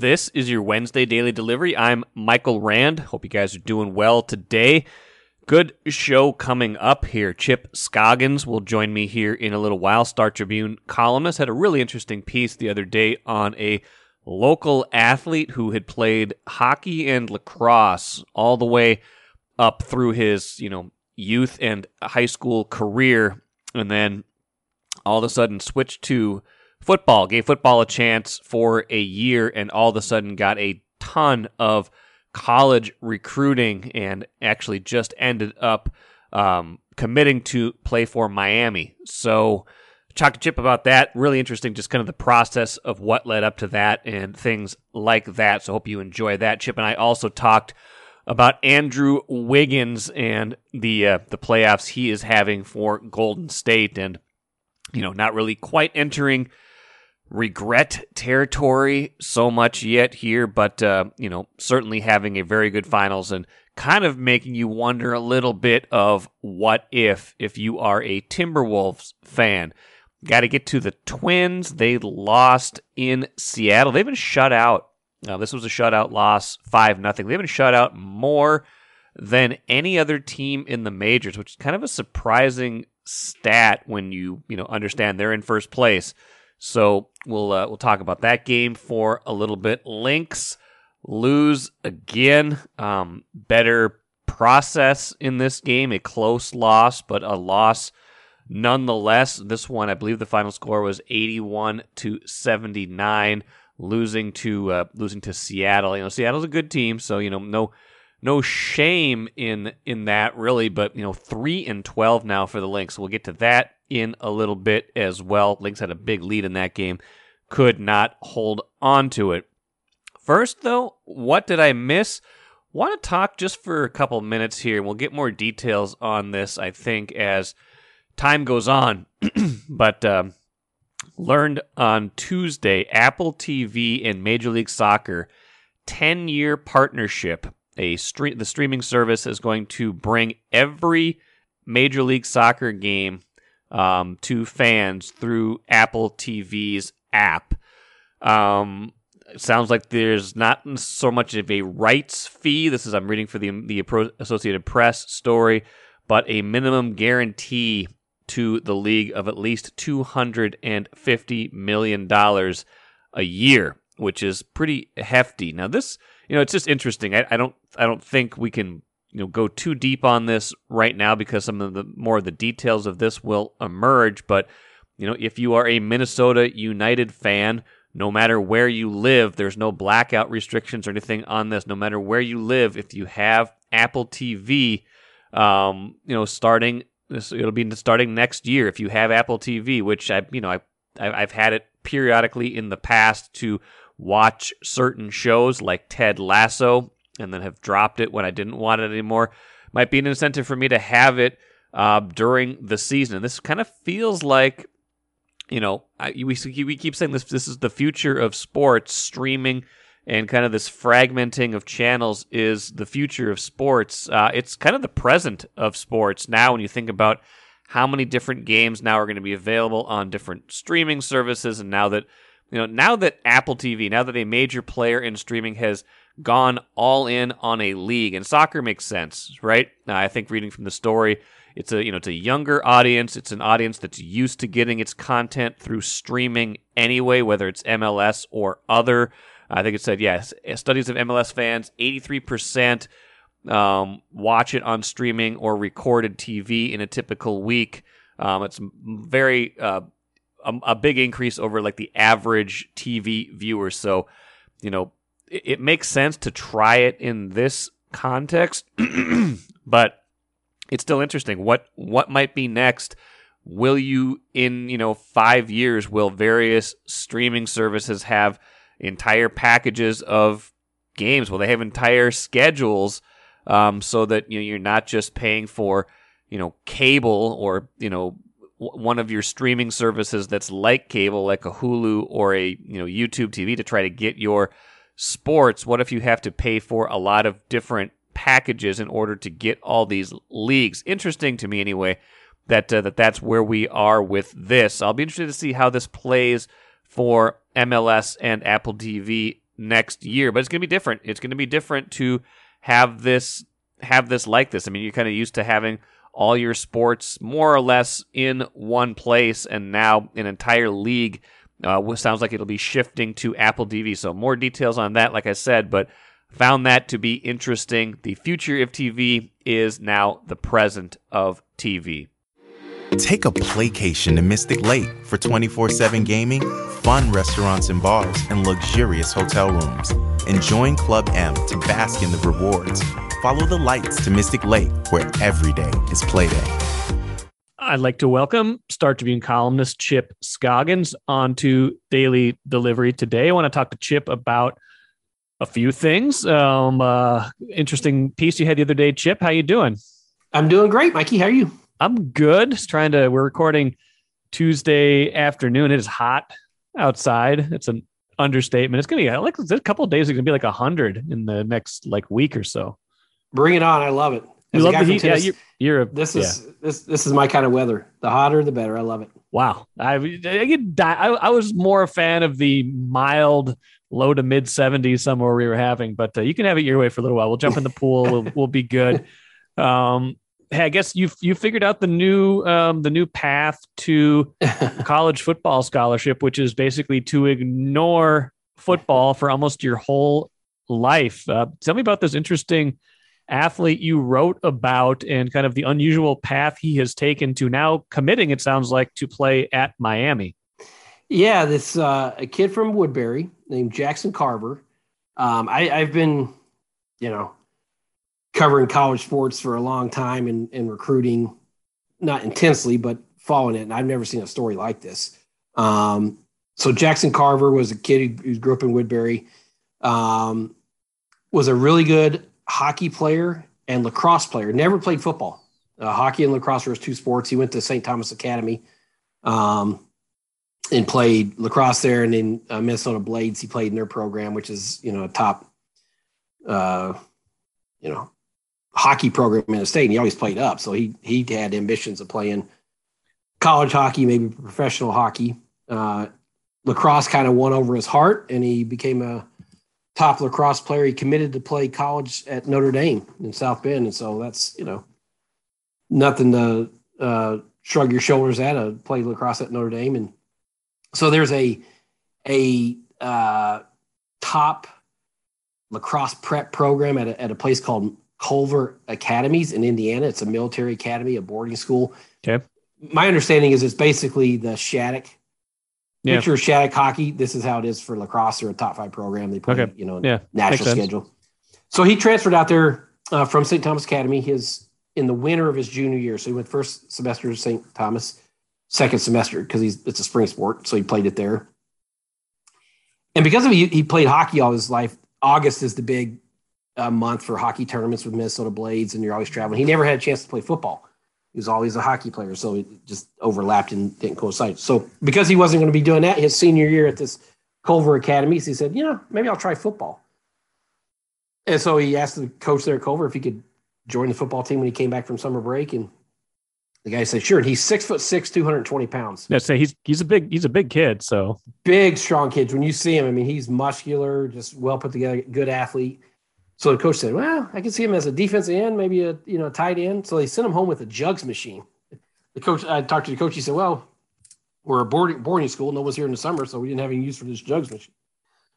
This is your Wednesday daily delivery. I'm Michael Rand. Hope you guys are doing well today. Good show coming up here. Chip Scoggins will join me here in a little while. Star Tribune columnist had a really interesting piece the other day on a local athlete who had played hockey and lacrosse all the way up through his, you know, youth and high school career and then all of a sudden switched to football, gave football a chance for a year, and all of a sudden got a ton of college recruiting and actually just ended up um, committing to play for Miami. So, talk to Chip about that. Really interesting, just kind of the process of what led up to that and things like that. So, hope you enjoy that. Chip and I also talked about Andrew Wiggins and the uh, the playoffs he is having for Golden State, and you know, not really quite entering regret territory so much yet here, but uh, you know, certainly having a very good finals and kind of making you wonder a little bit of what if if you are a Timberwolves fan. Got to get to the Twins. They lost in Seattle. They've been shut out. Now, this was a shutout loss, five nothing. They've been shut out more than any other team in the majors, which is kind of a surprising stat when you you know understand they're in first place. So we'll uh, we'll talk about that game for a little bit. Lynx lose again. Um, better process in this game. A close loss, but a loss nonetheless. This one, I believe, the final score was eighty-one to seventy-nine, losing to uh, losing to Seattle. You know, Seattle's a good team, so you know no no shame in in that really. But you know, three and twelve now for the Lynx. We'll get to that in a little bit as well. Lynx had a big lead in that game, could not hold on to it. First, though, what did I miss? Want to talk just for a couple minutes here. We'll get more details on this, I think, as time goes on. but um, learned on Tuesday, Apple TV and Major League Soccer 10 year partnership. A stream, the streaming service is going to bring every Major League Soccer game um, to fans through Apple TV's app. Um, sounds like there's not so much of a rights fee. This is I'm reading for the the Associated Press story, but a minimum guarantee to the league of at least two hundred and fifty million dollars a year, which is pretty hefty. Now, this you know it's just interesting. I, I don't I don't think we can you know go too deep on this right now because some of the more of the details of this will emerge. But you know if you are a Minnesota United fan no matter where you live there's no blackout restrictions or anything on this. No matter where you live if you have Apple TV um, you know starting this it'll be starting next year. If you have Apple TV which I you know I I've had it periodically in the past to watch certain shows like Ted Lasso and then have dropped it when I didn't want it anymore. Might be an incentive for me to have it uh, during the season. And this kind of feels like, you know, I, we we keep saying this. This is the future of sports streaming, and kind of this fragmenting of channels is the future of sports. Uh, it's kind of the present of sports now. When you think about how many different games now are going to be available on different streaming services, and now that you know, now that Apple TV, now that a major player in streaming has gone all in on a league, and soccer makes sense, right? Now, I think reading from the story, it's a you know it's a younger audience. It's an audience that's used to getting its content through streaming anyway, whether it's MLS or other. I think it said yes. Studies of MLS fans, eighty three percent um, watch it on streaming or recorded TV in a typical week. Um, it's very uh, a, a, big increase over like the average TV viewer. So, you know, it, makes sense to try it in this context, but it's still interesting. What what might be next? Will you in you know five years? Will various streaming services have entire packages of games? Will they have entire schedules um, so that you know, you're not just paying for you know cable or you know one of your streaming services that's like cable, like a Hulu or a you know YouTube TV, to try to get your sports, what if you have to pay for a lot of different packages in order to get all these leagues? Interesting to me, anyway, that uh, that that's where we are with this. I'll be interested to see how this plays for MLS and Apple TV next year. But it's going to be different. It's going to be different to have this have this like this. I mean, you're kind of used to having all your sports more or less in one place, and now an entire league. Uh, sounds like it'll be shifting to Apple TV. So more details on that, like I said, but found that to be interesting. The future of TV is now the present of TV. Take a playcation to Mystic Lake for 24 7 gaming, fun restaurants and bars, and luxurious hotel rooms. And join Club M to bask in the rewards. Follow the lights to Mystic Lake, where every day is playday. I'd like to welcome Star Tribune columnist Chip Scoggins onto Daily Delivery today. I want to talk to Chip about a few things. Um, uh, interesting piece you had the other day, Chip. How you doing? I'm doing great, Mikey. How are you? I'm good. Just trying to. We're recording Tuesday afternoon. It is hot outside. It's an understatement. It's gonna be like a couple of days. It's gonna be like a hundred in the next like week or so. Bring it on! I love it. As you love the heat. yeah, you're, you're a, this is yeah. this this is my kind of weather. The hotter, the better. I love it. Wow, I I, get die, I, I was more a fan of the mild low to mid 70s somewhere we were having, but uh, you can have it your way for a little while. We'll jump in the pool. We'll we'll be good. Um, hey, I guess you you figured out the new um, the new path to college football scholarship, which is basically to ignore football for almost your whole life. Uh, tell me about this interesting athlete you wrote about and kind of the unusual path he has taken to now committing. It sounds like to play at Miami. Yeah, this uh, a kid from Woodbury named Jackson Carver. Um, I, I've been, you know, covering college sports for a long time and, and recruiting, not intensely, but following it. And I've never seen a story like this. Um, so Jackson Carver was a kid who, grew up in Woodbury, um, was a really good hockey player and lacrosse player. Never played football. Uh, hockey and lacrosse were his two sports. He went to St. Thomas Academy um, and played lacrosse there. And then uh, Minnesota Blades, he played in their program, which is you know a top, uh, you know, hockey program in the state, and he always played up. So he he had ambitions of playing college hockey, maybe professional hockey. Uh, lacrosse kind of won over his heart, and he became a top lacrosse player. He committed to play college at Notre Dame in South Bend, and so that's you know nothing to uh, shrug your shoulders at. Uh, play lacrosse at Notre Dame, and so there's a a uh, top lacrosse prep program at a, at a place called Culver Academies in Indiana. It's a military academy, a boarding school. Okay. My understanding is it's basically the Shattuck. Yeah. Picture Shattuck hockey. This is how it is for lacrosse or a top five program. They play, okay. you know, yeah. national schedule. So he transferred out there uh, from St. Thomas Academy. His in the winter of his junior year. So he went first semester to St. Thomas, second semester because he's it's a spring sport, so he played it there. And because of he, he played hockey all his life. August is the big a month for hockey tournaments with Minnesota Blades, and you're always traveling. He never had a chance to play football. He was always a hockey player, so it just overlapped and didn't coincide. So because he wasn't going to be doing that his senior year at this Culver Academy, he said, you know, maybe I'll try football. And so he asked the coach there at Culver if he could join the football team when he came back from summer break, and the guy said, "Sure." And he's six foot six, two hundred twenty pounds. Yeah, say he's he's a big he's a big kid. So big, strong kids. When you see him, I mean, he's muscular, just well put together, good athlete. So the coach said, "Well, I can see him as a defensive end, maybe a you know tight end." So they sent him home with a jugs machine. The coach, I talked to the coach. He said, "Well, we're a boarding boarding school. No one's here in the summer, so we didn't have any use for this jugs machine."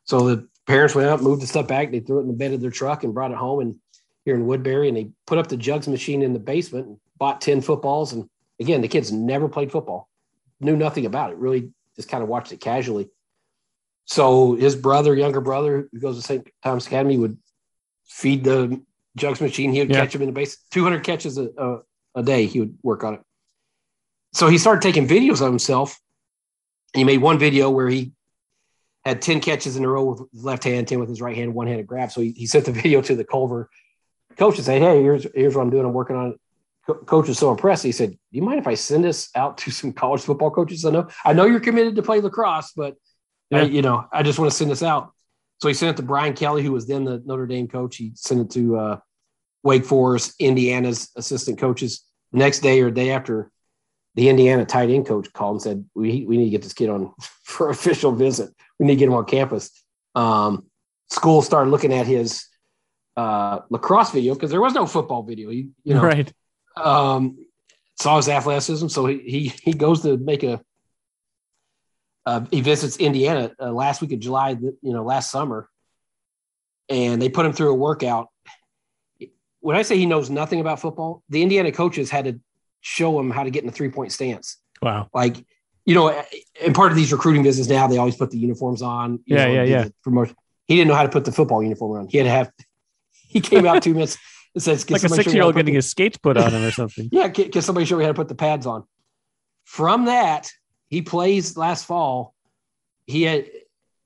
So the parents went out, moved the stuff back. They threw it in the bed of their truck and brought it home. And here in Woodbury, and they put up the jugs machine in the basement. And bought ten footballs, and again, the kids never played football, knew nothing about it. Really, just kind of watched it casually. So his brother, younger brother, who goes to St. Thomas Academy, would feed the jugs machine. He would yeah. catch them in the base. 200 catches a, a, a, day. He would work on it. So he started taking videos of himself. He made one video where he had 10 catches in a row with his left hand, 10 with his right hand, one handed grab. So he, he sent the video to the Culver coach and said, Hey, here's, here's what I'm doing. I'm working on it. Co- coach was so impressed. He said, Do you mind if I send this out to some college football coaches? I know, I know you're committed to play lacrosse, but yeah. I, you know, I just want to send this out. So he sent it to Brian Kelly, who was then the Notre Dame coach. He sent it to uh, Wake Forest, Indiana's assistant coaches. Next day or day after, the Indiana tight end coach called and said, "We we need to get this kid on for official visit. We need to get him on campus." Um, school started looking at his uh, lacrosse video because there was no football video. He, you know, right. um, saw his athleticism, so he he, he goes to make a. Uh, he visits Indiana uh, last week of July, you know, last summer, and they put him through a workout. When I say he knows nothing about football, the Indiana coaches had to show him how to get in a three point stance. Wow. Like, you know, and part of these recruiting visits now, they always put the uniforms on. you Yeah, know, yeah, yeah. Promotion. He didn't know how to put the football uniform on. He had to have. He came out two minutes and says, "Can Like a somebody show me six year old getting the- his skates put on him or something. yeah, can, can somebody show me how to put the pads on? From that, he plays last fall. He had,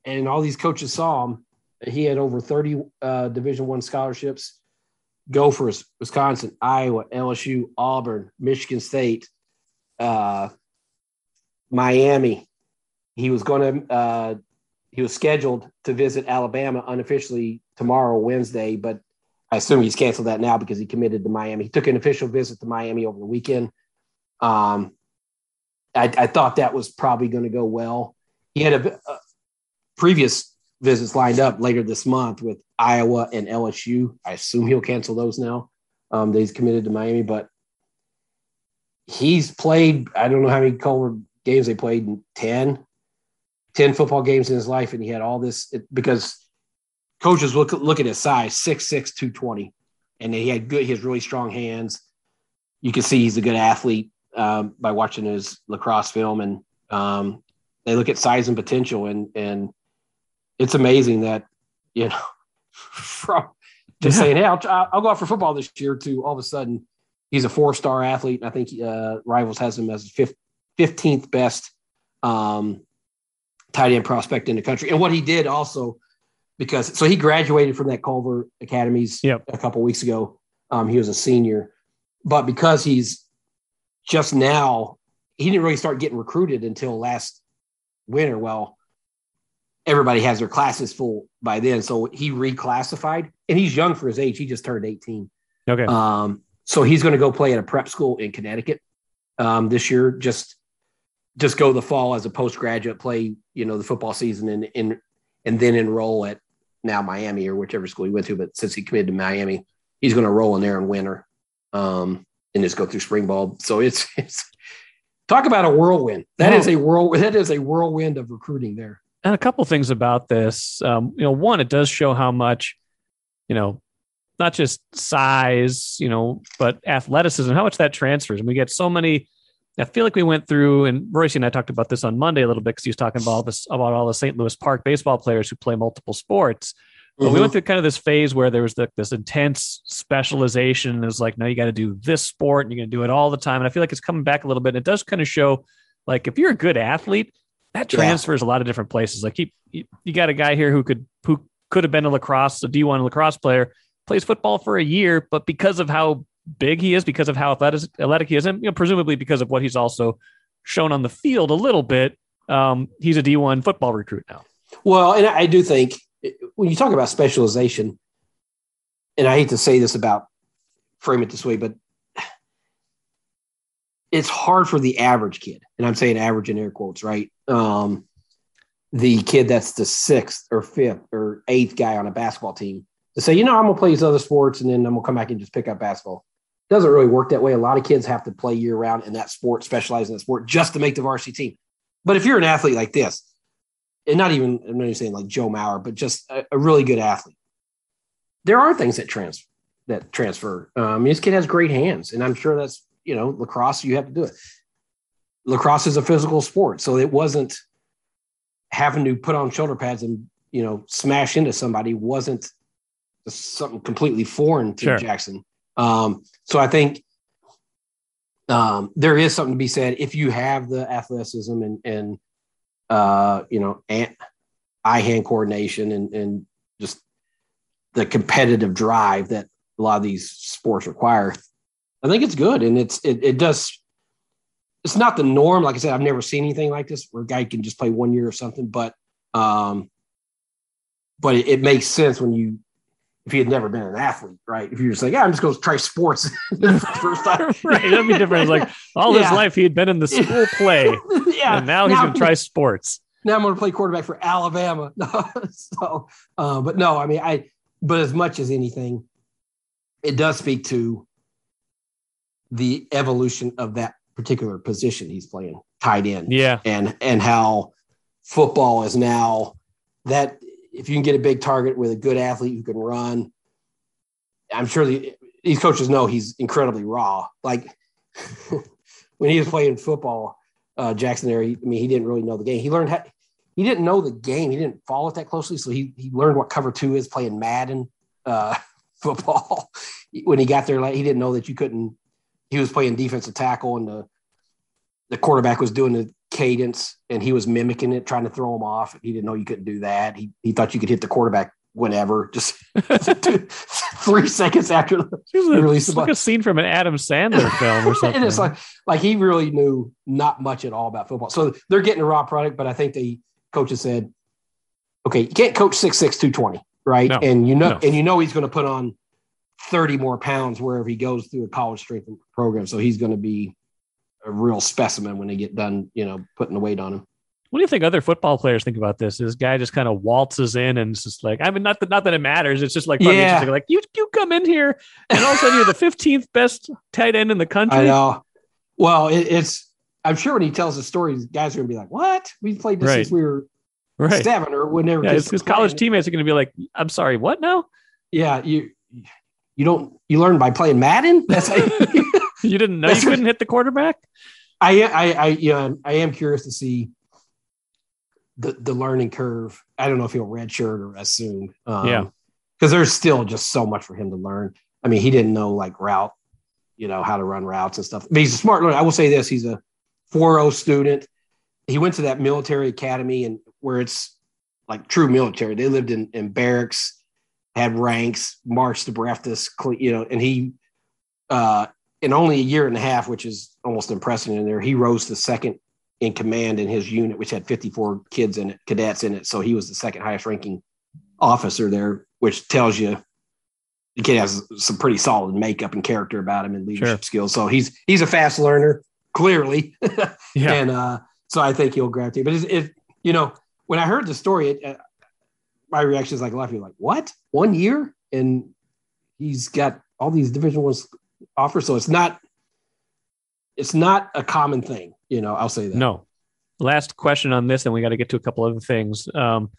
and all these coaches saw him. He had over 30 uh, Division One scholarships. Gophers, Wisconsin, Iowa, LSU, Auburn, Michigan State, uh, Miami. He was going to. Uh, he was scheduled to visit Alabama unofficially tomorrow, Wednesday, but I assume he's canceled that now because he committed to Miami. He took an official visit to Miami over the weekend. Um, I, I thought that was probably going to go well. He had a, a previous visits lined up later this month with Iowa and LSU. I assume he'll cancel those now. Um, that he's committed to Miami, but he's played. I don't know how many Culver games they played. 10, 10 football games in his life, and he had all this it, because coaches look look at his size 6'6", 220. and he had good. He has really strong hands. You can see he's a good athlete um, by watching his lacrosse film, and um, they look at size and potential, and and it's amazing that you know from just Yeah. saying, hey, I'll, I'll go out for football this year to all of a sudden he's a four star athlete. And I think uh, Rivals has him as the 15th best um, tight end prospect in the country. And what he did also, because so he graduated from that Culver Academies Yep. a couple weeks ago. Um, he was a senior, but because he's just now, he didn't really start getting recruited until last winter. Well, everybody has their classes full by then, so he reclassified, and he's young for his age. He just turned 18. Okay. Um, so he's going to go play at a prep school in Connecticut um, this year. Just just go the fall as a postgraduate, play you know the football season, and and and then enroll at now Miami or whichever school he went to. But since he committed to Miami, he's going to roll in there in winter um, and just go through spring ball. So it's it's talk about a whirlwind. That is a whirl. That is a whirlwind of recruiting there. and a couple things about this. Um, you know, one, it does show how much, you know, not just size, you know, but athleticism, how much that transfers. And we get so many. I feel like we went through, and Royce and I talked about this on Monday a little bit because he was talking about all this about all the St. Louis Park baseball players who play multiple sports. But we went through kind of this phase where there was the, this intense specialization. It was like, no, you got to do this sport and you're going to do it all the time. And I feel like it's coming back a little bit. And it does kind of show, like, if you're a good athlete, that Yeah. transfers a lot of different places. Like, he, you, you got a guy here who could who could have been a lacrosse, a D1 lacrosse player, plays football for a year, but because of how big he is, because of how athletic, athletic he is, and you know, presumably because of what he's also shown on the field a little bit, um, he's a D1 football recruit now. Well, and I do think when you talk about specialization, and I hate to say this about frame it this way, but it's hard for the average kid, and I'm saying average in air quotes, right? Um, the kid that's the sixth or fifth or eighth guy on a basketball team to say, you know, I'm gonna play these other sports and then I'm gonna come back and just pick up basketball. Doesn't really work that way. A lot of kids have to play year round in that sport, specialize in that sport just to make the varsity team. But if you're an athlete like this, and not even I'm not even saying like Joe Mauer, but just a, a really good athlete. There are things that trans that transfer. Um, this kid has great hands, and I'm sure that's you know lacrosse. You have to do it. Lacrosse is a physical sport, so it wasn't having to put on shoulder pads and you know smash into somebody wasn't something completely foreign to Sure. Jackson. Um, so I think um, there is something to be said if you have the athleticism and and uh, you know, and eye hand coordination and, and just the competitive drive that a lot of these sports require. I think it's good. And it's, it, it does, it's not the norm. Like I said, I've never seen anything like this where a guy can just play one year or something, but, um, but it, it makes sense when you, if he had never been an athlete, right? If you're just like, yeah, I'm just going to try sports first time. right. That'd be different. It's like all his life he had been in the school play, yeah. and now he's going to try sports. now I'm going to play quarterback for Alabama. so, uh, but no, I mean, I, but as much as anything, it does speak to the evolution of that particular position he's playing, tight end. Yeah. And, and how football is now that if you can get a big target with a good athlete who can run, I'm sure the, these coaches know he's incredibly raw. Like when he was playing football, uh, Jackson there, he, I mean, he didn't really know the game. He learned how, he didn't know the game. He didn't follow it that closely. So he, he learned what cover two is playing Madden uh, football. when he got there, like he didn't know that you couldn't, he was playing defensive tackle and the, the quarterback was doing the cadence and he was mimicking it, trying to throw him off. He didn't know you couldn't do that. He, he thought you could hit the quarterback whenever, just three seconds after the release. Like a scene from an Adam Sandler film or something. and it's like, like he really knew not much at all about football. So they're getting a raw product, but I think the coaches said, okay, you can't coach six six two twenty, right? No, and you know, no. and you know he's going to put on thirty more pounds wherever he goes through a college strength program. So he's going to be a real specimen when they get done, you know, putting the weight on him. What do you think other football players think about this? This guy just kind of waltzes in and it's just like, I mean, not that not that it matters. It's just like, yeah. like you you come in here and all of a sudden you're the 15th best tight end in the country. I know. Well, it, it's I'm sure when he tells the story, guys are gonna be like, "What? We played this right. since we were right. seven or whenever." Yeah, his, college teammates are gonna be like, "I'm sorry, what now?" Yeah, you you don't you learn by playing Madden. That's you, you didn't know you couldn't hit the quarterback. I I I yeah I am curious to see the the learning curve. I don't know if he'll redshirt or assume. Um, yeah, because there's still just so much for him to learn. I mean, he didn't know like route, you know, how to run routes and stuff. But he's a smart learner. I will say this: he's a 4.0 student. He went to that military academy and where it's like true military. They lived in, in barracks, had ranks, marched to breathless, you know, and he, uh, in only a year and a half, which is almost impressive in there, he rose to second in command in his unit, which had 54 kids in it, cadets in it. So he was the second highest ranking officer there, which tells you the kid has some pretty solid makeup and character about him and leadership sure. skills. So he's he's a fast learner, clearly. yeah. And uh, so I think he'll gravitate. But if you know, when I heard the story, it, uh, my reaction is like a lot of people like, "What? One year?" And he's got all these Division One offers. So it's not it's not a common thing. You know, I'll say that. No. Last question on this, and we got to get to a couple other things. Um,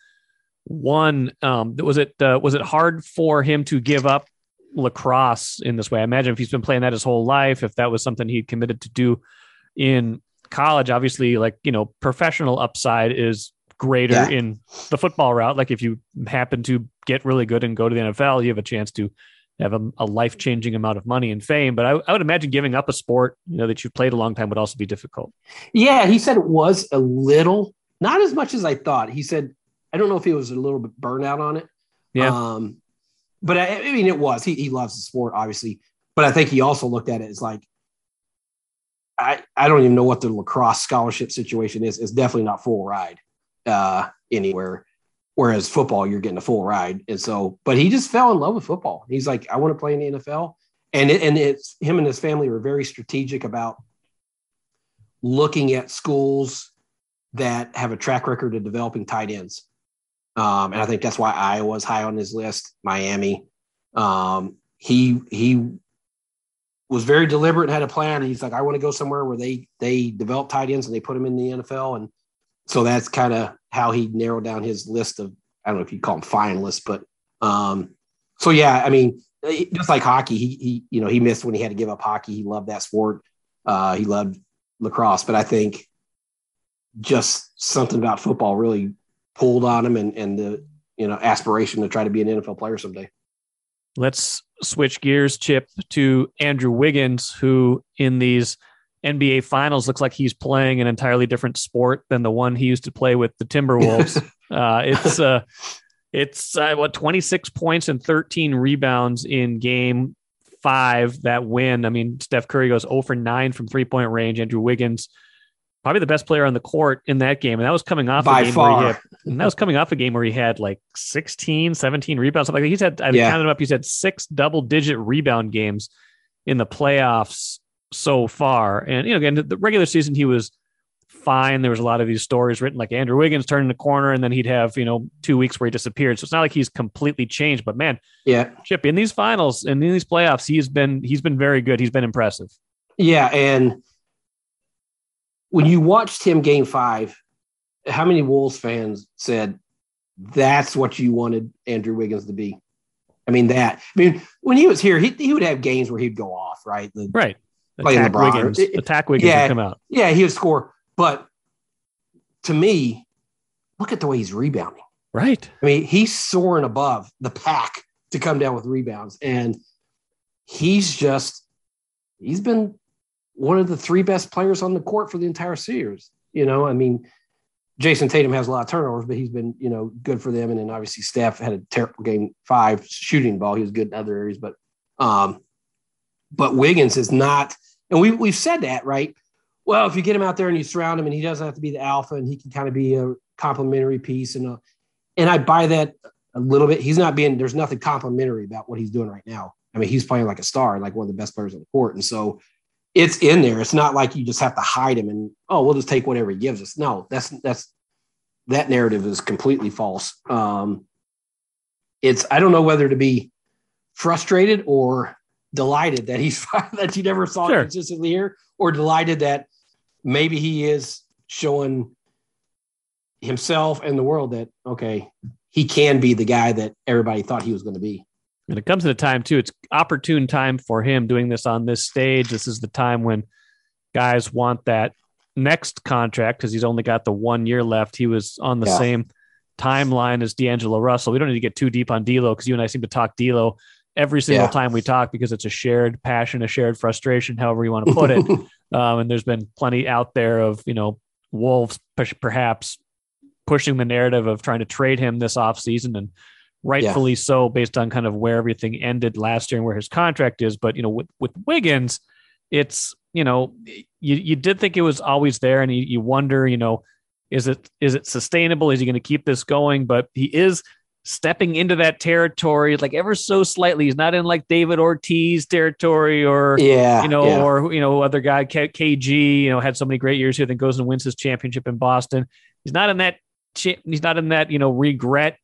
one, um, was it uh, was it hard for him to give up lacrosse in this way? I imagine if he's been playing that his whole life, if that was something he'd committed to do in college, obviously, like you know, professional upside is greater yeah. in the football route. Like if you happen to get really good and go to the NFL, you have a chance to have a, a life changing amount of money and fame. But I, I, would imagine giving up a sport, you know, that you've played a long time would also be difficult. Yeah, he said it was a little, not as much as I thought. He said, I don't know if he was a little bit burnout on it. Yeah. Um, but I, I mean, it was. He, he loves the sport, obviously. But I think he also looked at it as like, I, I don't even know what the lacrosse scholarship situation is. It's definitely not full ride uh, anywhere. Whereas football, you're getting a full ride. And so, but he just fell in love with football. He's like, I want to play in the NFL. And it, and it's him and his family were very strategic about looking at schools that have a track record of developing tight ends. Um, and I think that's why Iowa's high on his list, Miami. Um, he he was very deliberate and had a plan. He's like, I want to go somewhere where they they develop tight ends and they put them in the NFL. And so that's kind of how he narrowed down his list of I don't know if you call them finalists, but um, so yeah, I mean, just like hockey, he he you know he missed when he had to give up hockey. He loved that sport. Uh, he loved lacrosse, but I think just something about football really pulled on him and and the you know aspiration to try to be an NFL player someday. Let's switch gears, Chip, to Andrew Wiggins, who in these NBA Finals looks like he's playing an entirely different sport than the one he used to play with the Timberwolves. uh, it's uh, it's uh, what 26 points and 13 rebounds in game five that win. I mean, Steph Curry goes 0 for 9 from three point range. Andrew Wiggins, probably the best player on the court in that game. And that was coming off By a game far. where he had, and that was coming off a game where he had like 16, 17 rebounds. Something like that. He's had, I yeah. counted him up, he's had six double digit rebound games in the playoffs so far. And you know, again, the regular season he was fine. There was a lot of these stories written like Andrew Wiggins turning the corner and then he'd have, you know, two weeks where he disappeared. So it's not like he's completely changed, but man, yeah, Chip in these finals and in these playoffs, he's been he's been very good. He's been impressive. Yeah, and when you watched him game five, how many Wolves fans said that's what you wanted Andrew Wiggins to be? I mean that. I mean when he was here, he, he would have games where he'd go off, right? The, right. Playing Attack LeBron. Wiggins. It- Attack Wiggins yeah. would come out. Yeah, he would score. But to me, look at the way he's rebounding. Right. I mean, he's soaring above the pack to come down with rebounds. And he's just, he's been one of the three best players on the court for the entire series. You know, I mean, Jayson Tatum has a lot of turnovers, but he's been, you know, good for them. And then obviously Steph had a terrible game five shooting ball. He was good in other areas, but, um, but Wiggins is not, and we, we've said that, right? Well, if you get him out there and you surround him and he doesn't have to be the alpha and he can kind of be a complementary piece and, uh, and I buy that a little bit. He's not being, there's nothing complimentary about what he's doing right now. I mean, he's playing like a star, like one of the best players on the court. And so it's in there. It's not like you just have to hide him and, oh, we'll just take whatever he gives us. No, that's, that's, that narrative is completely false. Um, it's, I don't know whether to be frustrated or delighted that he's, that you never saw Sure. consistently here or delighted that maybe he is showing himself and the world that, okay, he can be the guy that everybody thought he was going to be. And it comes at a time too. It's opportune time for him doing this on this stage. This is the time when guys want that next contract because he's only got the one year left. He was on the Yeah. same timeline as D'Angelo Russell. We don't need to get too deep on D'Lo because you and I seem to talk D'Lo every single Yeah. time we talk because it's a shared passion, a shared frustration, however you want to put it. Um, and there's been plenty out there of, you know, Wolves per- perhaps pushing the narrative of trying to trade him this offseason and rightfully so based on kind of where everything ended last year and where his contract is. But, you know, with, with Wiggins, it's, you know, you, you did think it was always there and you, you wonder, you know, is it is it sustainable? Is he going to keep this going? But he is stepping into that territory like ever so slightly. He's not in like David Ortiz territory or yeah. you know, yeah. or you know, other guy K- KG, you know, had so many great years here, then goes and wins his championship in Boston. He's not in that. He's not in that you know regret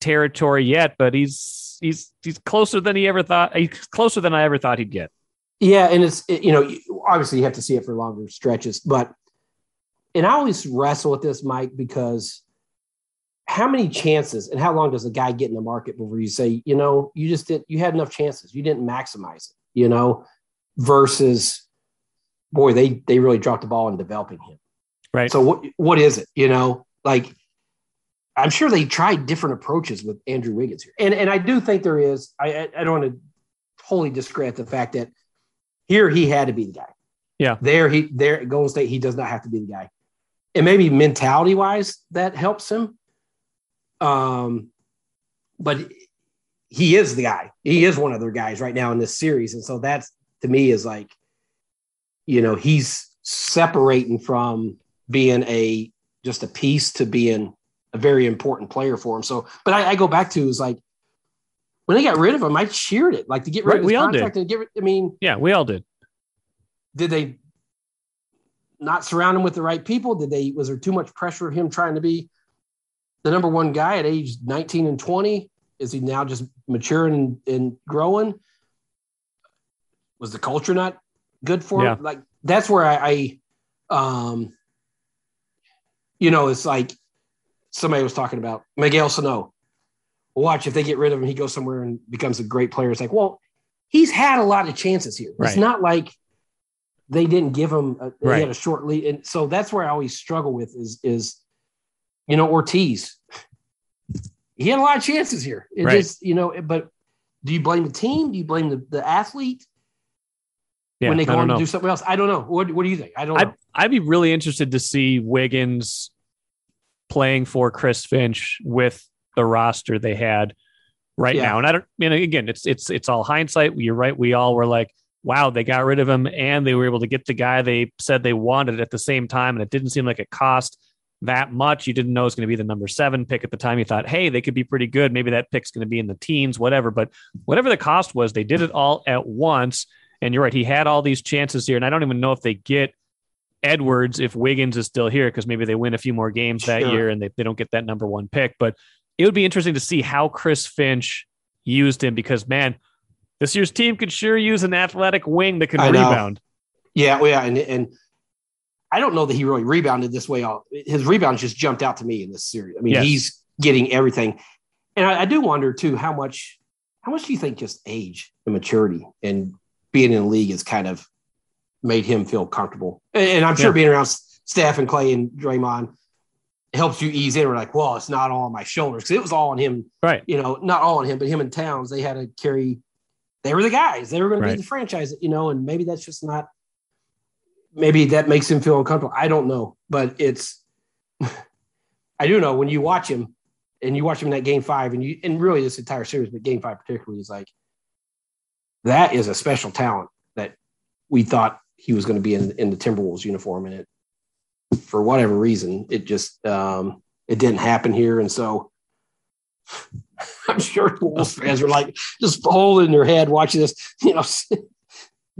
territory yet, but he's he's he's closer than he ever thought. He's closer than I ever thought he'd get. Yeah, and it's it- you know obviously you have to see it for longer stretches, but and I always wrestle with this, Mike, because how many chances and how long does a guy get in the market before you say, you know, you just didn't, you had enough chances, you didn't maximize it, you know, versus boy, they they really dropped the ball in developing him. Right. So what what is it? You know, like I'm sure they tried different approaches with Andrew Wiggins here, and and I do think there is. I I, don't want to totally discredit the fact that here he had to be the guy. Yeah. There he there at Golden State he does not have to be the guy, and maybe mentality wise that helps him. Um, but he is the guy. He is one of their guys right now in this series, and so that's to me is like, you know, he's separating from being a just a piece to being a very important player for him. So, but I, I go back to is like when they got rid of him, I cheered it. Like to get rid Right, of his we all contract and get. I mean, Yeah, we all did. did they not surround him with the right people? Did they was there too much pressure of him trying to be the number one guy at age 19 and 20? Is he now just maturing and, growing? Was the culture not good for Yeah. him? Like that's where I, I um you know, it's like somebody was talking about Miguel Sano. Watch if they get rid of him, he goes somewhere and becomes a great player. It's like, well, he's had a lot of chances here. Right. It's not like they didn't give him a, Right. he had a short lead. And so that's where I always struggle with is is you know, Ortiz. He had a lot of chances here. It Right. just, you know, but do you blame the team? Do you blame the, the athlete Yeah, when they go on to know. do something else? I don't know. What, what do you think? I don't. I'd, I'd be really interested to see Wiggins playing for Chris Finch with the roster they had right Yeah. now. And I don't, you know, again, it's it's it's all hindsight. You're right. We all were like, wow, they got rid of him and they were able to get the guy they said they wanted at the same time, and it didn't seem like it cost that much. You didn't know it was going to be the number seven pick at the time. You thought, hey, they could be pretty good. Maybe that pick's going to be in the teens, whatever. But whatever the cost was, they did it all at once. And you're right, he had all these chances here, and I don't even know if they get Edwards if Wiggins is still here because maybe they win a few more games that Sure. year and they, they don't get that number one pick. But it would be interesting to see how Chris Finch used him because man, this year's team could sure use an athletic wing that can I know. rebound. Yeah, well, yeah, and and I don't know that he really rebounded this way. All his rebounds just jumped out to me in this series. I mean, Yes. he's getting everything, and I, I do wonder too how much how much do you think just age and maturity and being in the league has kind of made him feel comfortable? And, and I'm sure Yeah. being around Steph and Clay and Draymond helps you ease in. We're like, well, it's not all on my shoulders because it was all on him. Right. You know, not all on him, but him and Towns. They had to carry. They were the guys. They were going Right. to be the franchise. You know, and maybe that's just not maybe that makes him feel uncomfortable. I don't know, but it's I do know when you watch him and you watch him in that game five and you and really this entire series, but game five particularly is like that is a special talent that we thought he was going to be in in the Timberwolves uniform and it for whatever reason it just um it didn't happen here and so I'm sure Wolves fans are like just holding their head watching this, you know.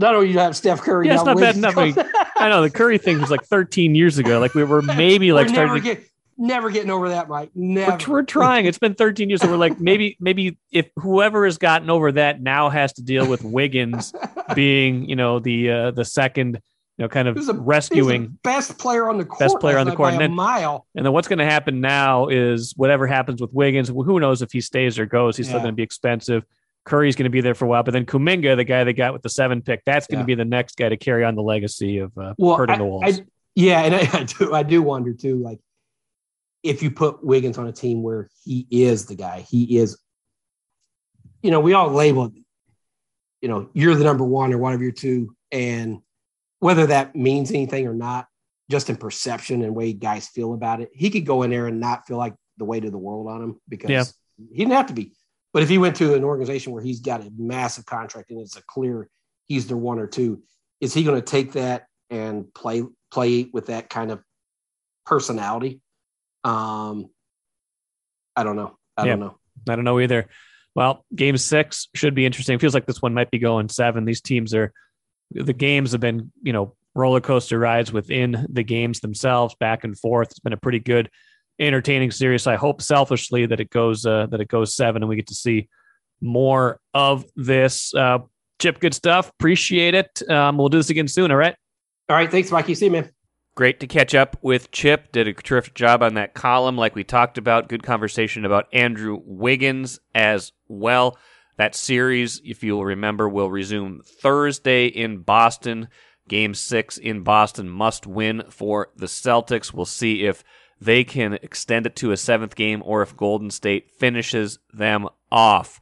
Not only you have Steph Curry, Yeah, it's not bad enough. I know the Curry thing was like 13 years ago. Like we were maybe like we're starting never to get never getting over that, Mike. Never. We're, we're trying. It's been 13 years, so we're like maybe maybe if whoever has gotten over that now has to deal with Wiggins being you know the uh, the second you know kind of a- rescuing, best player on the court. Best player on the court, and a then- mile. and then what's going to happen now is whatever happens with Wiggins. Who knows if he stays or goes? He's still going to be expensive. Curry's going to be there for a while, but then Kuminga, the guy they got with the seven pick, that's going to Yeah. be the next guy to carry on the legacy of uh, Well, hurting I, the Wolves. I- yeah, and I, I do. I do wonder too. Like, if you put Wiggins on a team where he is the guy, he is. You know, we all label. You know, you're the number one or one of your two, and whether that means anything or not, just in perception and way guys feel about it, he could go in there and not feel like the weight of the world on him because Yeah. he didn't have to be. But if he went to an organization where he's got a massive contract and it's a clear he's their one or two, is he going to take that and play play with that kind of personality? Um, I don't know. I Yeah. don't know. I don't know either. Well, game six should be interesting. Feels like this one might be going seven. These teams are, the games have been, you know, roller coaster rides within the games themselves, back and forth. It's been a pretty good, entertaining series. I hope selfishly that it goes, uh, that it goes seven and we get to see more of this. Uh, Chip, good stuff. Appreciate it. Um, we'll do this again soon. All right. All right. Thanks, Mikey. See you, man. Great to catch up with Chip. Did a terrific job on that column, like we talked about. Good conversation about Andrew Wiggins as well. That series, if you'll remember, will resume Thursday in Boston. Game six in Boston must win for the Celtics. We'll see if they can extend it to a seventh game or if Golden State finishes them off.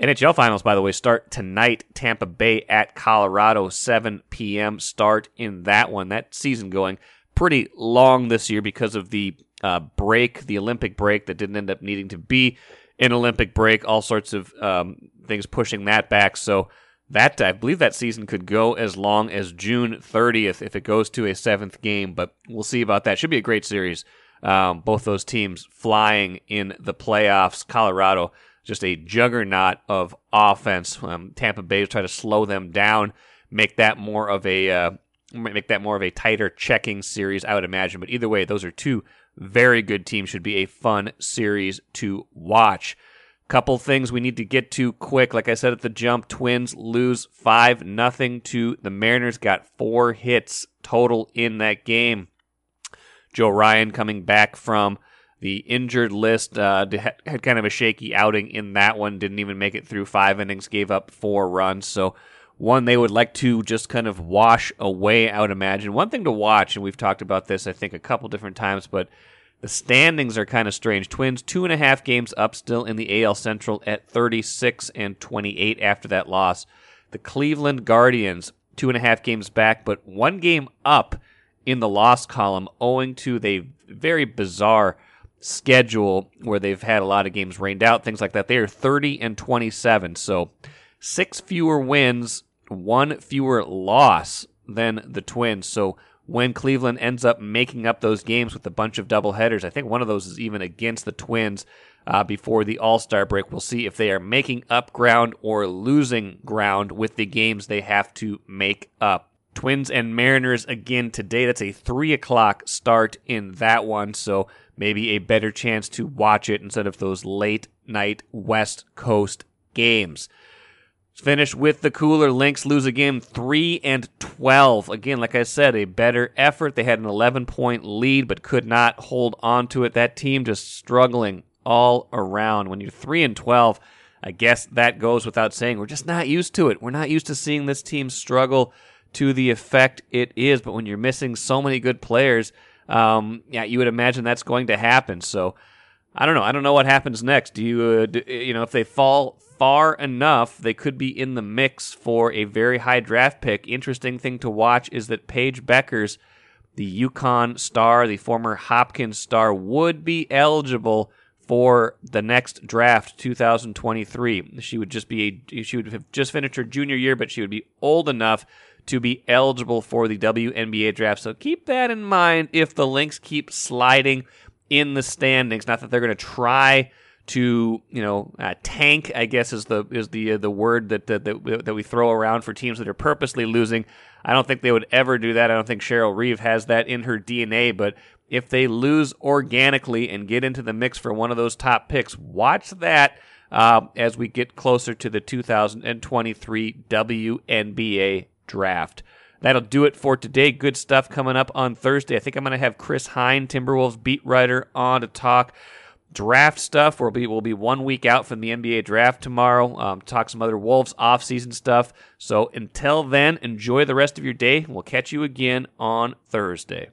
NHL finals, by the way, start tonight. Tampa Bay at Colorado, 7 p.m. start in that one. That season going pretty long this year because of the uh, break, the Olympic break that didn't end up needing to be an Olympic break. All sorts of um, things pushing that back. So that I believe that season could go as long as June 30th if it goes to a seventh game. But we'll see about that. Should be a great series. Um, both those teams flying in the playoffs. Colorado just a juggernaut of offense. Um, Tampa Bay try to slow them down, make that more of a uh, make that more of a tighter checking series, I would imagine. But either way, those are two very good teams. Should be a fun series to watch. Couple things we need to get to quick. Like I said at the jump, Twins lose five nothing to the Mariners. Got four hits total in that game. Joe Ryan coming back from the injured list uh, had kind of a shaky outing in that one. Didn't even make it through five innings. Gave up four runs. So one they would like to just kind of wash away. I would imagine one thing to watch, and we've talked about this I think a couple different times, but the standings are kind of strange. Twins two and a half games up still in the AL Central at 36 and 28 after that loss. The Cleveland Guardians two and a half games back, but one game up in the loss column owing to the very bizarre schedule where they've had a lot of games rained out, things like that. They are 30 and 27. So six fewer wins, one fewer loss than the Twins. So when Cleveland ends up making up those games with a bunch of doubleheaders, I think one of those is even against the Twins uh, before the All Star break. We'll see if they are making up ground or losing ground with the games they have to make up. Twins and Mariners again today. That's a three o'clock start in that one, so maybe a better chance to watch it instead of those late night West Coast games. Finish with the cooler. Lynx lose again, three and twelve. Again, like I said, a better effort. They had an eleven point lead, but could not hold on to it. That team just struggling all around. When you're three and twelve, I guess that goes without saying. We're just not used to it. We're not used to seeing this team struggle to the effect it is. But when you're missing so many good players, um, yeah, you would imagine that's going to happen. So I don't know. I don't know what happens next. Do you, uh, do, you know, if they fall far enough, they could be in the mix for a very high draft pick. Interesting thing to watch is that Paige Bueckers, the UConn star, the former Hopkins star, would be eligible for the next draft 2023 she would just be a she would have just finished her junior year but she would be old enough to be eligible for the WNBA draft so keep that in mind if the Lynx keep sliding in the standings not that they're going to try to you know uh, tank I guess is the is the uh, the word that, that that that we throw around for teams that are purposely losing. I don't think they would ever do that. I don't think Cheryl Reeve has that in her DNA. But if they lose organically and get into the mix for one of those top picks, watch that uh, as we get closer to the 2023 WNBA draft. That'll do it for today. Good stuff coming up on Thursday. I think I'm going to have Chris Hine, Timberwolves beat writer, on to talk draft stuff. We'll be we'll be one week out from the NBA draft tomorrow. Um, talk some other Wolves offseason stuff. So until then, enjoy the rest of your day. We'll catch you again on Thursday.